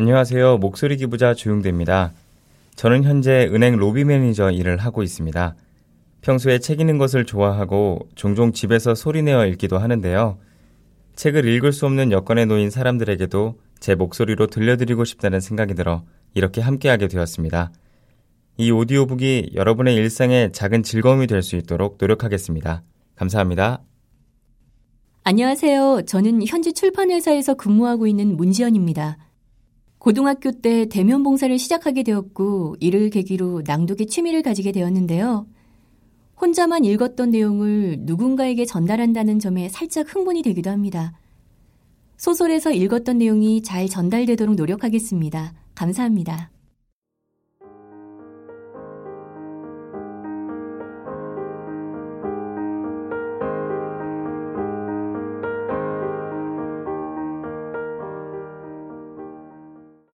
안녕하세요. 목소리 기부자 조용대입니다. 저는 현재 은행 로비 매니저 일을 하고 있습니다. 평소에 책 읽는 것을 좋아하고 종종 집에서 소리내어 읽기도 하는데요. 책을 읽을 수 없는 여건에 놓인 사람들에게도 제 목소리로 들려드리고 싶다는 생각이 들어 이렇게 함께하게 되었습니다. 이 오디오북이 여러분의 일상에 작은 즐거움이 될 수 있도록 노력하겠습니다. 감사합니다. 안녕하세요. 저는 현지 출판회사에서 근무하고 있는 문지연입니다. 고등학교 때 대면 봉사를 시작하게 되었고 이를 계기로 낭독의 취미를 가지게 되었는데요. 혼자만 읽었던 내용을 누군가에게 전달한다는 점에 살짝 흥분이 되기도 합니다. 소설에서 읽었던 내용이 잘 전달되도록 노력하겠습니다. 감사합니다.